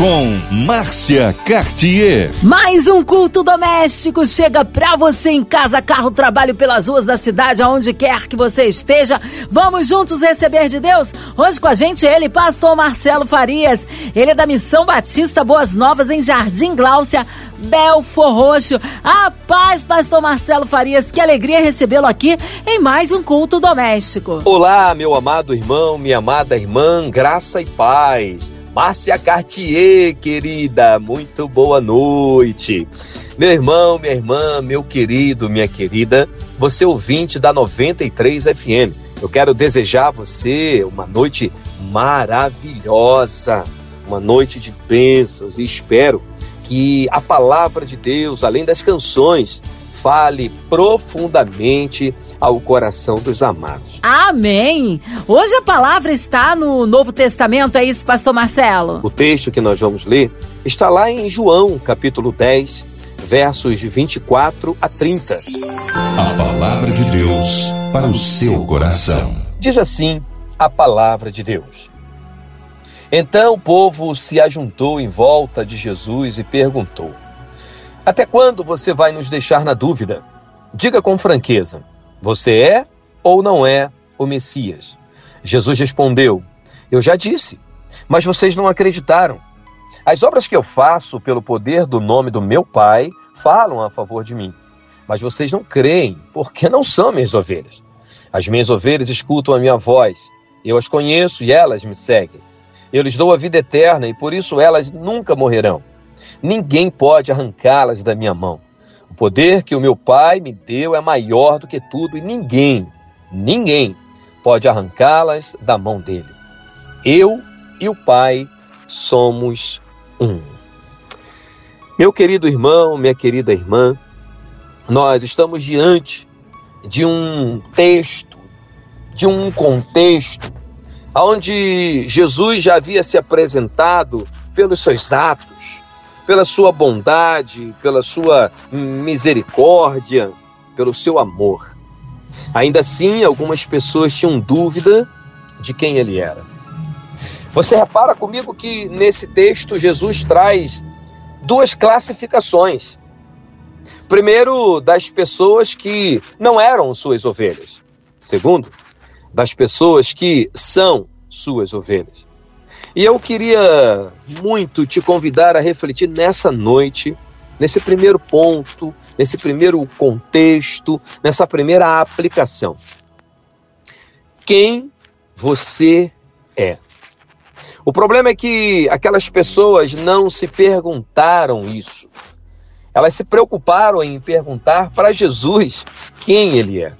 com Márcia Cartier. Mais um culto doméstico chega pra você em casa, carro, trabalho pelas ruas da cidade, aonde quer que você esteja. Vamos juntos receber de Deus? Hoje com a gente ele, pastor Marcelo Farias. Ele é da Missão Batista Boas Novas em Jardim Gláucia, Belfor Roxo. A paz, pastor Marcelo Farias. Que alegria recebê-lo aqui em mais um culto doméstico. Olá, meu amado irmão, minha amada irmã, graça e paz. Márcia Cartier, querida, muito boa noite. Meu irmão, minha irmã, meu querido, minha querida, você ouvinte da 93 FM. Eu quero desejar a você uma noite maravilhosa, uma noite de bênçãos e espero que a palavra de Deus, além das canções, fale profundamente ao coração dos amados. Amém! Hoje a palavra está no Novo Testamento, é isso, pastor Marcelo? O texto que nós vamos ler está lá em João, capítulo 10, versos de 24 a 30. A palavra de Deus para o seu coração. Diz assim a palavra de Deus. Então o povo se ajuntou em volta de Jesus e perguntou: Até quando você vai nos deixar na dúvida? Diga com franqueza: você é ou não é o Messias? Jesus respondeu: Eu já disse, mas vocês não acreditaram. As obras que eu faço pelo poder do nome do meu Pai falam a favor de mim. Mas vocês não creem, porque não são minhas ovelhas. As minhas ovelhas escutam a minha voz. Eu as conheço e elas me seguem. Eu lhes dou a vida eterna e por isso elas nunca morrerão. Ninguém pode arrancá-las da minha mão. Poder que o meu Pai me deu é maior do que tudo e ninguém, ninguém pode arrancá-las da mão dele. Eu e o Pai somos um. Meu querido irmão, minha querida irmã, nós estamos diante de um texto, de um contexto, onde Jesus já havia se apresentado pelos seus atos, pela sua bondade, pela sua misericórdia, pelo seu amor. Ainda assim, algumas pessoas tinham dúvida de quem ele era. Você repara comigo que nesse texto Jesus traz duas classificações. Primeiro, das pessoas que não eram suas ovelhas. Segundo, das pessoas que são suas ovelhas. E eu queria muito te convidar a refletir nessa noite, nesse primeiro ponto, nesse primeiro contexto, nessa primeira aplicação. Quem você é? O problema é que aquelas pessoas não se perguntaram isso. Elas se preocuparam em perguntar para Jesus quem ele é.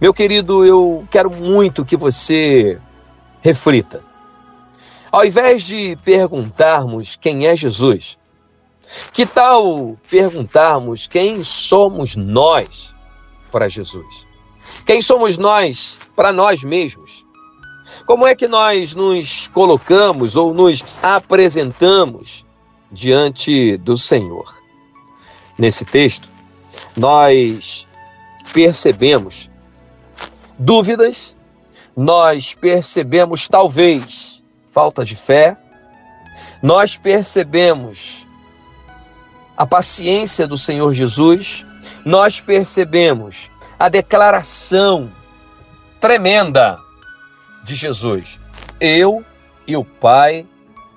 Meu querido, eu quero muito que você reflita. Ao invés de perguntarmos quem é Jesus, que tal perguntarmos quem somos nós para Jesus? Quem somos nós para nós mesmos? Como é que nós nos colocamos ou nos apresentamos diante do Senhor? Nesse texto, nós percebemos dúvidas, nós percebemos talvez falta de fé, nós percebemos a paciência do Senhor Jesus, nós percebemos a declaração tremenda de Jesus: Eu e o Pai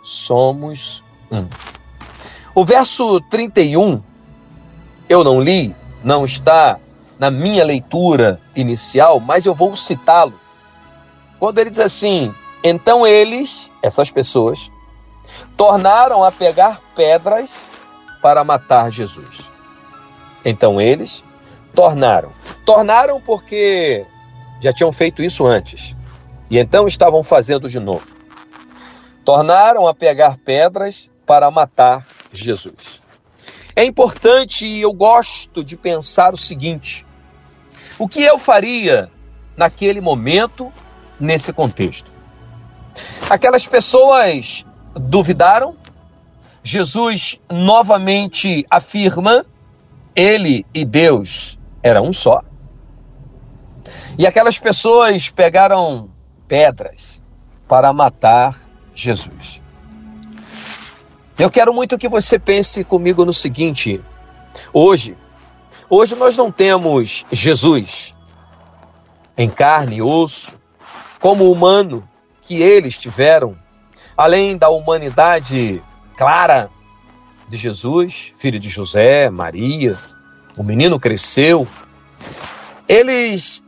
somos um. O verso 31, eu não li, não está na minha leitura inicial, mas eu vou citá-lo. Quando ele diz assim: então eles, essas pessoas, tornaram a pegar pedras para matar Jesus. Então eles tornaram. Tornaram porque já tinham feito isso antes. E então estavam fazendo de novo. Tornaram a pegar pedras para matar Jesus. É importante e eu gosto de pensar o seguinte: o que eu faria naquele momento, nesse contexto? Aquelas pessoas duvidaram. Jesus novamente afirma ele e Deus eram um só. E aquelas pessoas pegaram pedras para matar Jesus. Eu quero muito que você pense comigo no seguinte: hoje, hoje nós não temos Jesus em carne e osso, como humano que eles tiveram, além da humanidade clara de Jesus, filho de José, Maria, o menino cresceu. Eles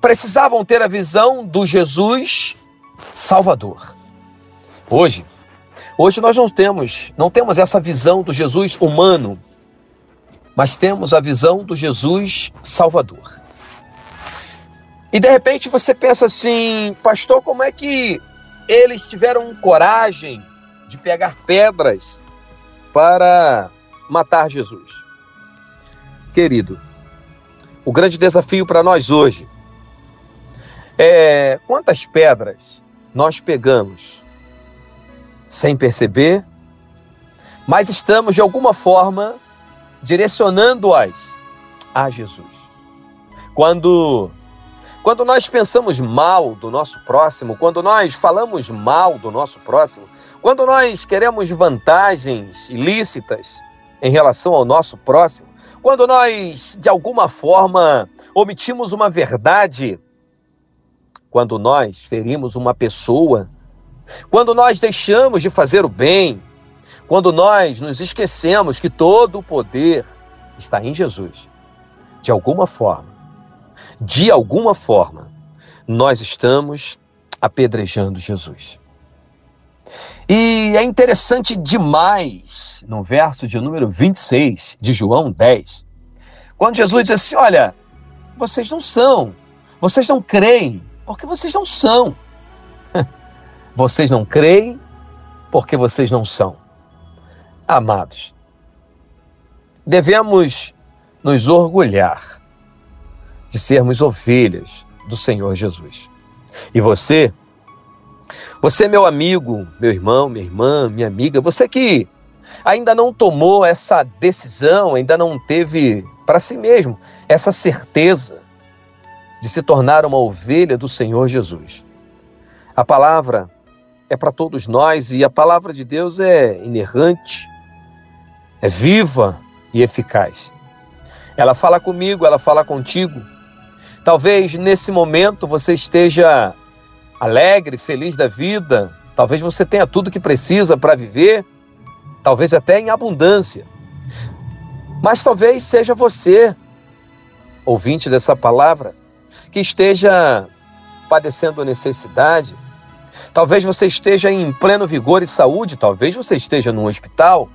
precisavam ter a visão do Jesus Salvador. Hoje, hoje nós não temos, não temos essa visão do Jesus humano, mas temos a visão do Jesus Salvador. E de repente você pensa assim, pastor, como é que eles tiveram coragem de pegar pedras para matar Jesus? Querido, o grande desafio para nós hoje é quantas pedras nós pegamos sem perceber, mas estamos de alguma forma direcionando-as a Jesus. Quando quando nós pensamos mal do nosso próximo, quando nós falamos mal do nosso próximo, quando nós queremos vantagens ilícitas em relação ao nosso próximo, quando nós de alguma forma omitimos uma verdade, quando nós ferimos uma pessoa, quando nós deixamos de fazer o bem, quando nós nos esquecemos que todo o poder está em Jesus, de alguma forma, de alguma forma, nós estamos apedrejando Jesus. E é interessante demais, no verso de número 26 de João 10, quando Jesus diz assim: Olha, vocês não são, vocês não creem, porque vocês não são. Vocês não creem, porque vocês não são. Amados, devemos nos orgulhar de sermos ovelhas do Senhor Jesus. E você, você, meu amigo, meu irmão, minha irmã, minha amiga, você que ainda não tomou essa decisão, ainda não teve para si mesmo essa certeza de se tornar uma ovelha do Senhor Jesus. A palavra é para todos nós e a palavra de Deus é inerrante, é viva e eficaz. Ela fala comigo, ela fala contigo. Talvez nesse momento você esteja alegre, feliz da vida, talvez você tenha tudo que precisa para viver, talvez até em abundância. Mas talvez seja você, ouvinte dessa palavra, que esteja padecendo necessidade. Talvez você esteja em pleno vigor e saúde, talvez você esteja num hospital,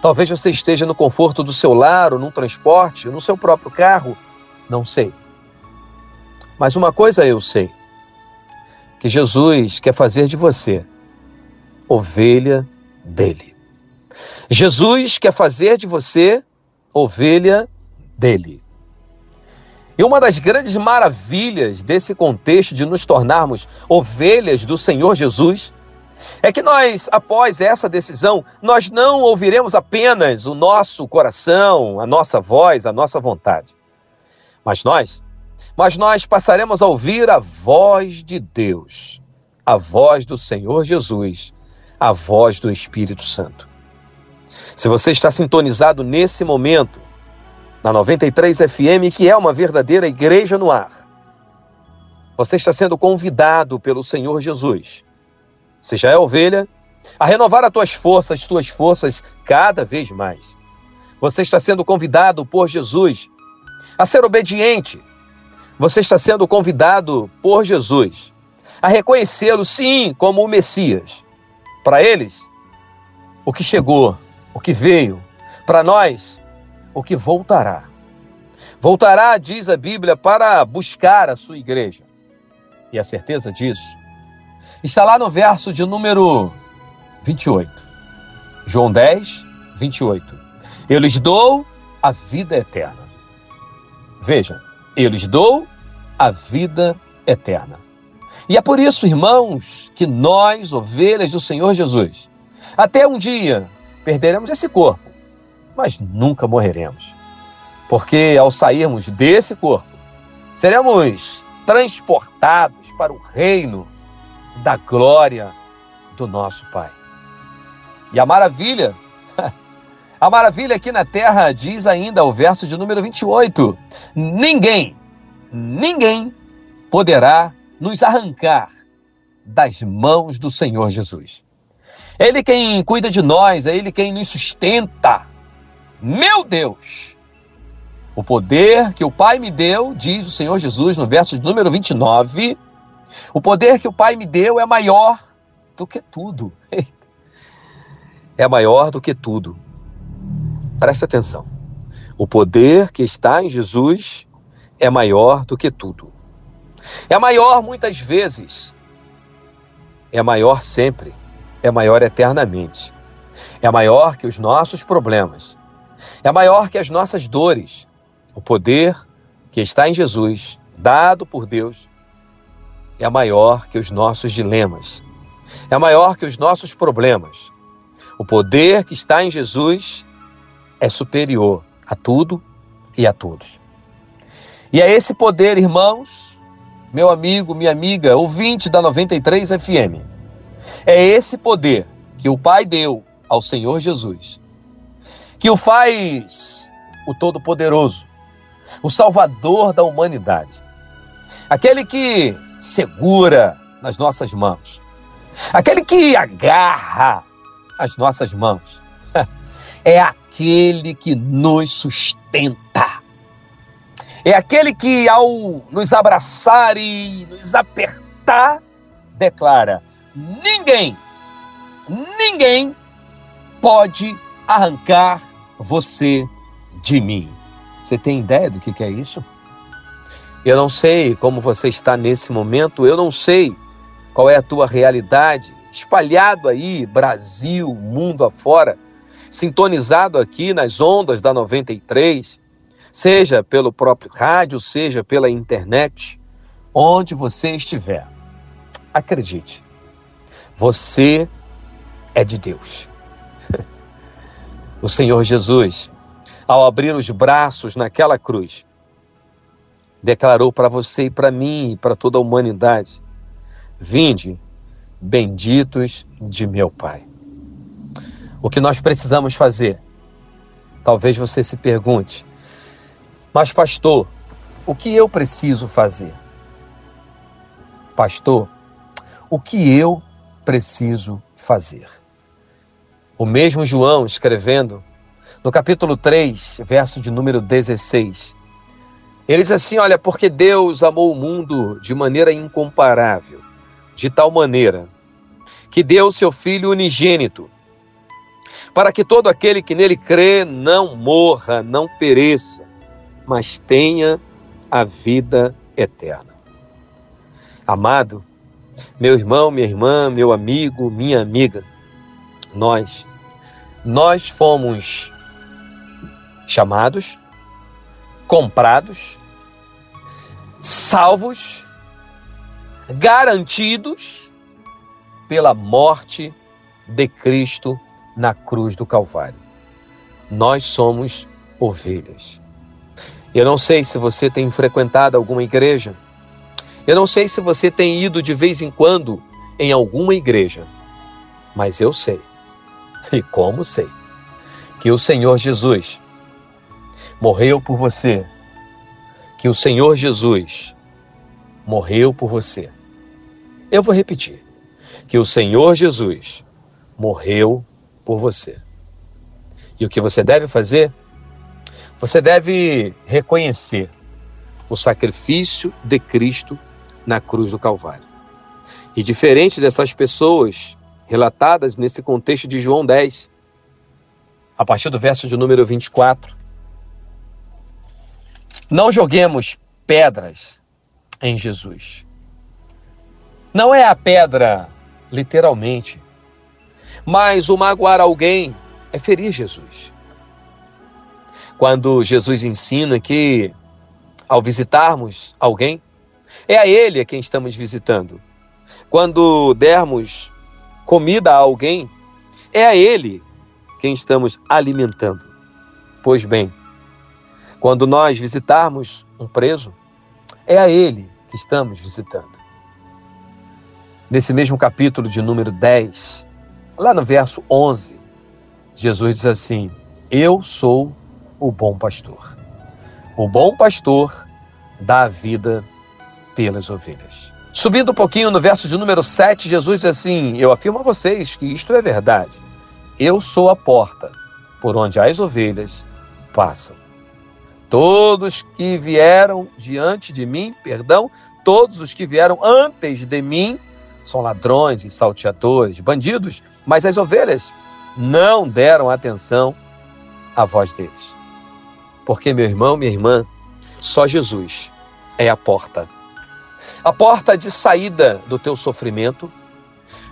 talvez você esteja no conforto do seu lar, ou num transporte, ou no seu próprio carro, não sei. Mas uma coisa eu sei: que Jesus quer fazer de você ovelha dele. Jesus quer fazer de você ovelha dele. E uma das grandes maravilhas desse contexto de nos tornarmos ovelhas do Senhor Jesus é que nós, após essa decisão, nós não ouviremos apenas o nosso coração, a nossa voz, a nossa vontade. Mas nós mas nós passaremos a ouvir a voz de Deus, a voz do Senhor Jesus, a voz do Espírito Santo. Se você está sintonizado nesse momento, na 93 FM, que é uma verdadeira igreja no ar, você está sendo convidado pelo Senhor Jesus. Você já é ovelha, a renovar as tuas forças, as tuas forças cada vez mais. Você está sendo convidado por Jesus a ser obediente, você está sendo convidado por Jesus a reconhecê-lo, sim, como o Messias. Para eles, o que chegou, o que veio. Para nós, o que voltará. Voltará, diz a Bíblia, para buscar a sua igreja. E a certeza disso está lá no verso de número 28. João 10, 28. Eu lhes dou a vida eterna. Veja, eu lhes dou a vida eterna. E é por isso, irmãos, que nós, ovelhas do Senhor Jesus, até um dia perderemos esse corpo, mas nunca morreremos. Porque ao sairmos desse corpo, seremos transportados para o reino da glória do nosso Pai. E a maravilha, a maravilha aqui na terra diz ainda o verso de número 28: ninguém, ninguém poderá nos arrancar das mãos do Senhor Jesus. É Ele quem cuida de nós, é Ele quem nos sustenta. Meu Deus! O poder que o Pai me deu, diz o Senhor Jesus no verso de número 29, o poder que o Pai me deu é maior do que tudo. É maior do que tudo. Presta atenção. O poder que está em Jesus é maior do que tudo. É maior muitas vezes. É maior sempre. É maior eternamente. É maior que os nossos problemas. É maior que as nossas dores. O poder que está em Jesus, dado por Deus, é maior que os nossos dilemas. É maior que os nossos problemas. O poder que está em Jesus é superior a tudo e a todos. E é esse poder, irmãos, meu amigo, minha amiga, ouvinte da 93 FM. É esse poder que o Pai deu ao Senhor Jesus, que o faz o Todo-Poderoso, o Salvador da humanidade, aquele que segura nas nossas mãos, aquele que agarra as nossas mãos, é aquele que nos sustenta. É aquele que, ao nos abraçar e nos apertar, declara: ninguém, ninguém pode arrancar você de mim. Você tem ideia do que, que é isso? Eu não sei como você está nesse momento, eu não sei qual é a tua realidade, espalhado aí, Brasil, mundo afora, sintonizado aqui nas ondas da 93, seja pelo próprio rádio, seja pela internet, onde você estiver. Acredite, você é de Deus. O Senhor Jesus ao abrir os braços naquela cruz, declarou para você e para mim e para toda a humanidade: Vinde, benditos de meu Pai. O que nós precisamos fazer? Talvez você se pergunte, mas, pastor, o que eu preciso fazer? Pastor, o que eu preciso fazer? O mesmo João escrevendo no capítulo 3, verso de número 16. Ele diz assim: Olha, porque Deus amou o mundo de maneira incomparável, de tal maneira que deu seu Filho unigênito, para que todo aquele que nele crê não morra, não pereça, mas tenha a vida eterna. Amado, meu irmão, minha irmã, meu amigo, minha amiga, nós, nós fomos chamados, comprados, salvos, garantidos pela morte de Cristo na cruz do Calvário. Nós somos ovelhas. Eu não sei se você tem frequentado alguma igreja. Eu não sei se você tem ido de vez em quando em alguma igreja. Mas eu sei. E como sei? Que o Senhor Jesus morreu por você, que o Senhor Jesus morreu por você. Eu vou repetir: que o Senhor Jesus morreu por você. E o que você deve fazer? Você deve reconhecer o sacrifício de Cristo na cruz do Calvário. E diferente dessas pessoas relatadas nesse contexto de João 10, a partir do verso de número 24, não joguemos pedras em Jesus. Não é a pedra, literalmente, mas o magoar alguém é ferir Jesus. Quando Jesus ensina que, ao visitarmos alguém, é a Ele a quem estamos visitando. Quando dermos comida a alguém, é a Ele quem estamos alimentando. Pois bem, Quando nós visitarmos um preso, é a ele que estamos visitando. Nesse mesmo capítulo de número 10, lá no verso 11, Jesus diz assim: Eu sou o bom pastor. O bom pastor dá a vida pelas ovelhas. Subindo um pouquinho no verso de número 7, Jesus diz assim: Eu afirmo a vocês que isto é verdade. Eu sou a porta por onde as ovelhas passam. Todos que vieram diante de mim, perdão, todos os que vieram antes de mim são ladrões e salteadores, bandidos, mas as ovelhas não deram atenção à voz deles. Porque, meu irmão, minha irmã, só Jesus é a porta. A porta de saída do teu sofrimento.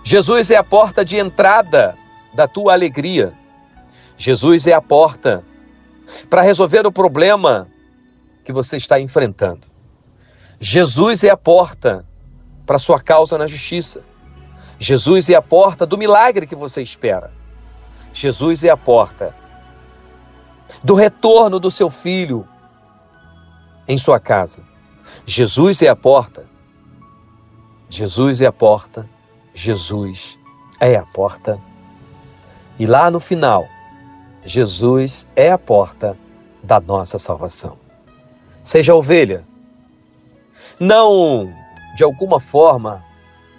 Jesus é a porta de entrada da tua alegria. Jesus é a porta para resolver o problema que você está enfrentando. Jesus é a porta para sua causa na justiça. Jesus é a porta do milagre que você espera. Jesus é a porta do retorno do seu filho em sua casa. Jesus é a porta. Jesus é a porta. Jesus é a porta. E lá no final, Jesus é a porta da nossa salvação. Seja ovelha, não de alguma forma,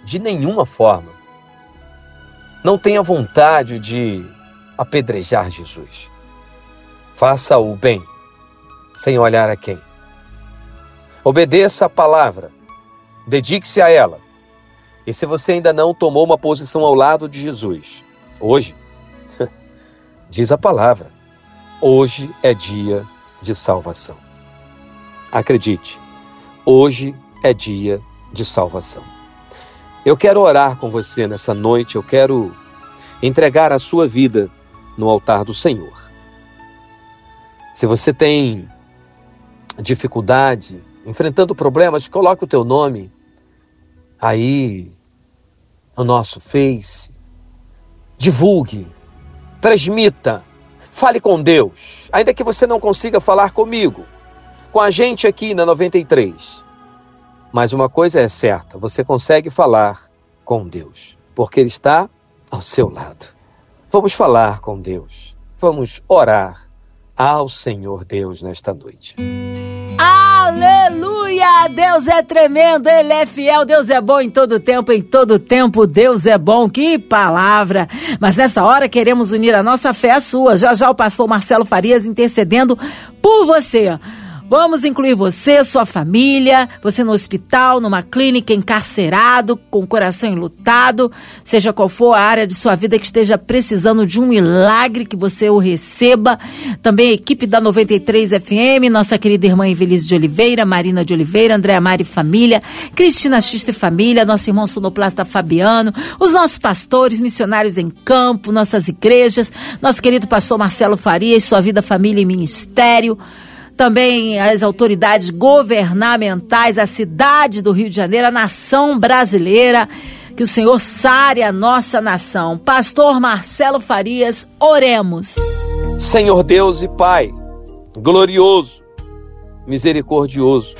de nenhuma forma, não tenha vontade de apedrejar Jesus. Faça o bem, sem olhar a quem. Obedeça a palavra, dedique-se a ela. E se você ainda não tomou uma posição ao lado de Jesus, hoje, Diz a palavra: hoje é dia de salvação. Acredite, hoje é dia de salvação. Eu quero orar com você nessa noite, eu quero entregar a sua vida no altar do Senhor. Se você tem dificuldade, enfrentando problemas, coloque o teu nome aí no nosso Face. Divulgue transmita, fale com Deus, ainda que você não consiga falar comigo, com a gente aqui na 93. Mas uma coisa é certa, você consegue falar com Deus, porque Ele está ao seu lado. Vamos falar com Deus, vamos orar ao Senhor Deus nesta noite. Aleluia! Deus é tremendo, Ele é fiel, Deus é bom em todo tempo, em todo tempo Deus é bom. Que palavra! Mas nessa hora queremos unir a nossa fé à sua. Já já o pastor Marcelo Farias intercedendo por você. Vamos incluir você, sua família, você no hospital, numa clínica, encarcerado, com o coração enlutado, seja qual for a área de sua vida que esteja precisando de um milagre, que você o receba. Também a equipe da 93 FM, nossa querida irmã Evelise de Oliveira, Marina de Oliveira, Andréa Mari Família, Cristina Xista e Família, nosso irmão sonoplasta Fabiano, os nossos pastores, missionários em campo, nossas igrejas, nosso querido pastor Marcelo Farias, sua vida, família e ministério também as autoridades governamentais, a cidade do Rio de Janeiro, a nação brasileira. Que o Senhor sare a nossa nação. Pastor Marcelo Farias, oremos. Senhor Deus e Pai, glorioso, misericordioso.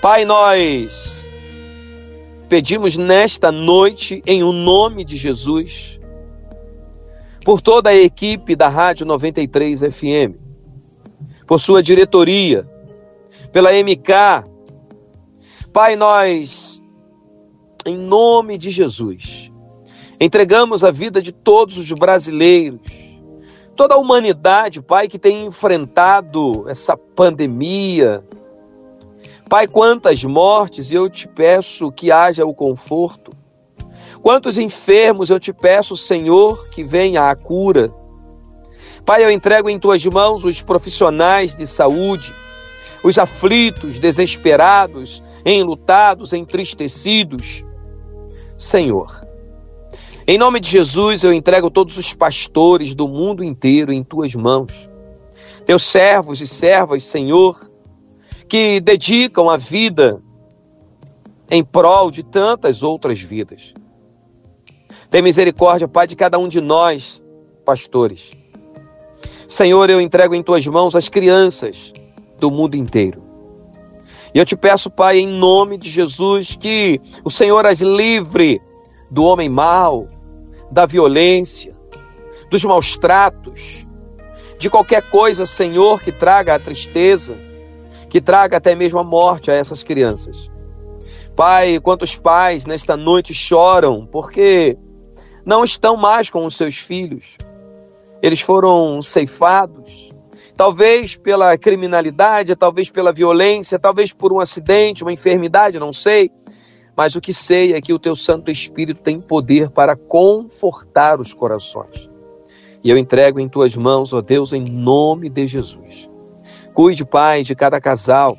Pai, nós pedimos nesta noite, em o nome de Jesus, por toda a equipe da Rádio 93 FM, por sua diretoria, pela MK. Pai, nós, em nome de Jesus, entregamos a vida de todos os brasileiros, toda a humanidade, Pai, que tem enfrentado essa pandemia. Pai, quantas mortes, eu te peço que haja o conforto. Quantos enfermos, eu te peço, Senhor, que venha a cura. Pai, eu entrego em tuas mãos os profissionais de saúde, os aflitos, desesperados, enlutados, entristecidos. Senhor, em nome de Jesus, eu entrego todos os pastores do mundo inteiro em tuas mãos. Teus servos e servas, Senhor, que dedicam a vida em prol de tantas outras vidas. Tem misericórdia, Pai, de cada um de nós, pastores. Senhor, eu entrego em tuas mãos as crianças, do mundo inteiro. E eu te peço, Pai, em nome de Jesus, que o Senhor as livre do homem mau, da violência, dos maus tratos, de qualquer coisa, Senhor, que traga a tristeza, que traga até mesmo a morte a essas crianças. Pai, quantos pais nesta noite choram porque não estão mais com os seus filhos. Eles foram ceifados, talvez pela criminalidade, talvez pela violência, talvez por um acidente, uma enfermidade, não sei. Mas o que sei é que o teu Santo Espírito tem poder para confortar os corações. E eu entrego em tuas mãos, ó Deus, em nome de Jesus. Cuide, Pai, de cada casal.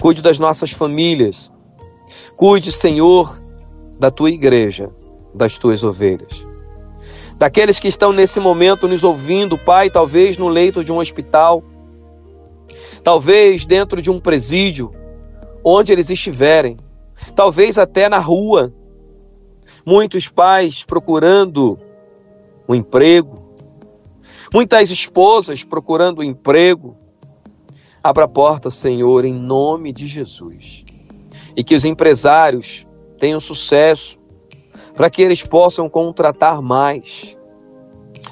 Cuide das nossas famílias. Cuide, Senhor, da tua igreja, das tuas ovelhas. Daqueles que estão nesse momento nos ouvindo, Pai, talvez no leito de um hospital, talvez dentro de um presídio, onde eles estiverem talvez até na rua. Muitos pais procurando um emprego, muitas esposas procurando um emprego. Abra a porta, Senhor, em nome de Jesus. E que os empresários tenham sucesso, para que eles possam contratar mais.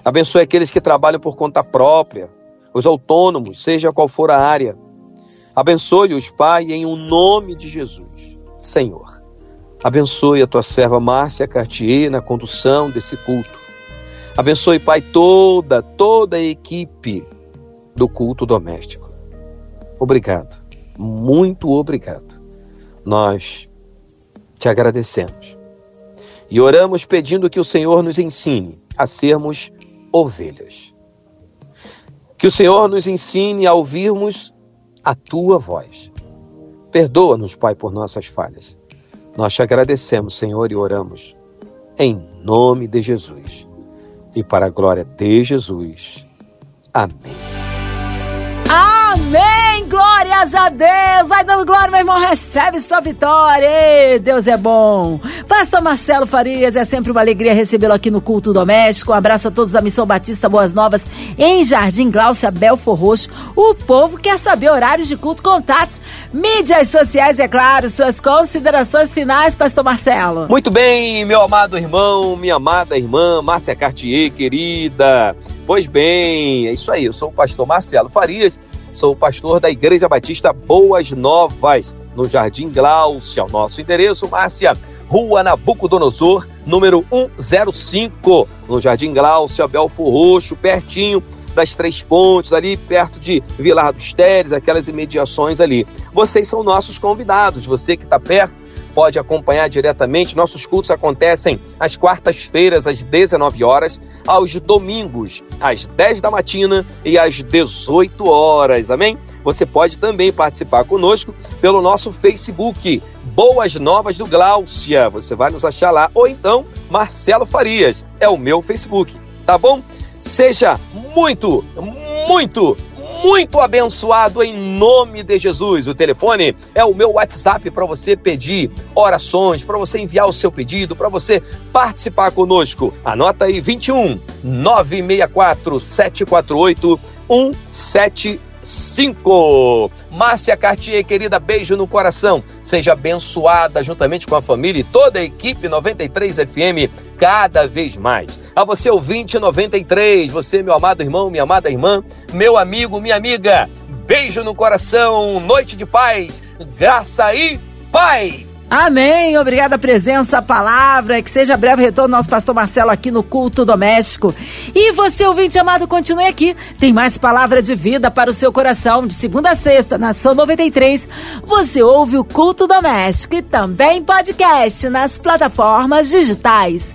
Abençoe aqueles que trabalham por conta própria, os autônomos, seja qual for a área. Abençoe-os, Pai, em o um nome de Jesus. Senhor. Abençoe a tua serva Márcia Cartier na condução desse culto. Abençoe, Pai, toda, toda a equipe do culto doméstico. Obrigado, muito obrigado. Nós te agradecemos e oramos pedindo que o Senhor nos ensine a sermos ovelhas. Que o Senhor nos ensine a ouvirmos a tua voz. Perdoa-nos, Pai, por nossas falhas. Nós te agradecemos, Senhor, e oramos em nome de Jesus. E para a glória de Jesus. Amém. Amém! Glórias a Deus! Vai dando glória, meu irmão, recebe sua vitória! Ei, Deus é bom! Pastor Marcelo Farias, é sempre uma alegria recebê-lo aqui no Culto Doméstico. Um abraço a todos da Missão Batista Boas Novas em Jardim Gláucia, Belfor Roxo. O povo quer saber horários de culto, contatos, mídias sociais, é claro, suas considerações finais, Pastor Marcelo. Muito bem, meu amado irmão, minha amada irmã, Márcia Cartier, querida. Pois bem, é isso aí, eu sou o pastor Marcelo Farias Sou pastor da Igreja Batista Boas Novas, no Jardim Glaucia. O nosso endereço, Márcia, Rua Nabucodonosor, número 105, no Jardim Glaucia, Belfor Roxo, pertinho das Três Pontes, ali perto de Vilar dos Teres, aquelas imediações ali. Vocês são nossos convidados, você que está perto, pode acompanhar diretamente. Nossos cultos acontecem às quartas-feiras, às 19 horas, aos domingos, às 10 da matina e às 18 horas. Amém? Você pode também participar conosco pelo nosso Facebook, Boas Novas do Gláucia. Você vai nos achar lá. Ou então, Marcelo Farias, é o meu Facebook. Tá bom? Seja muito, muito muito abençoado em nome de Jesus. O telefone é o meu WhatsApp para você pedir orações, para você enviar o seu pedido, para você participar conosco. Anota aí 21 964 748 175. Márcia Cartier, querida, beijo no coração. Seja abençoada juntamente com a família e toda a equipe 93 FM cada vez mais. A você, ouvinte 93, você, meu amado irmão, minha amada irmã, meu amigo, minha amiga, beijo no coração, noite de paz, graça e paz. Amém. Obrigada presença, a palavra. Que seja breve retorno nosso pastor Marcelo aqui no culto doméstico. E você, ouvinte amado, continue aqui. Tem mais palavra de vida para o seu coração. De segunda a sexta, na São 93, você ouve o culto doméstico e também podcast nas plataformas digitais.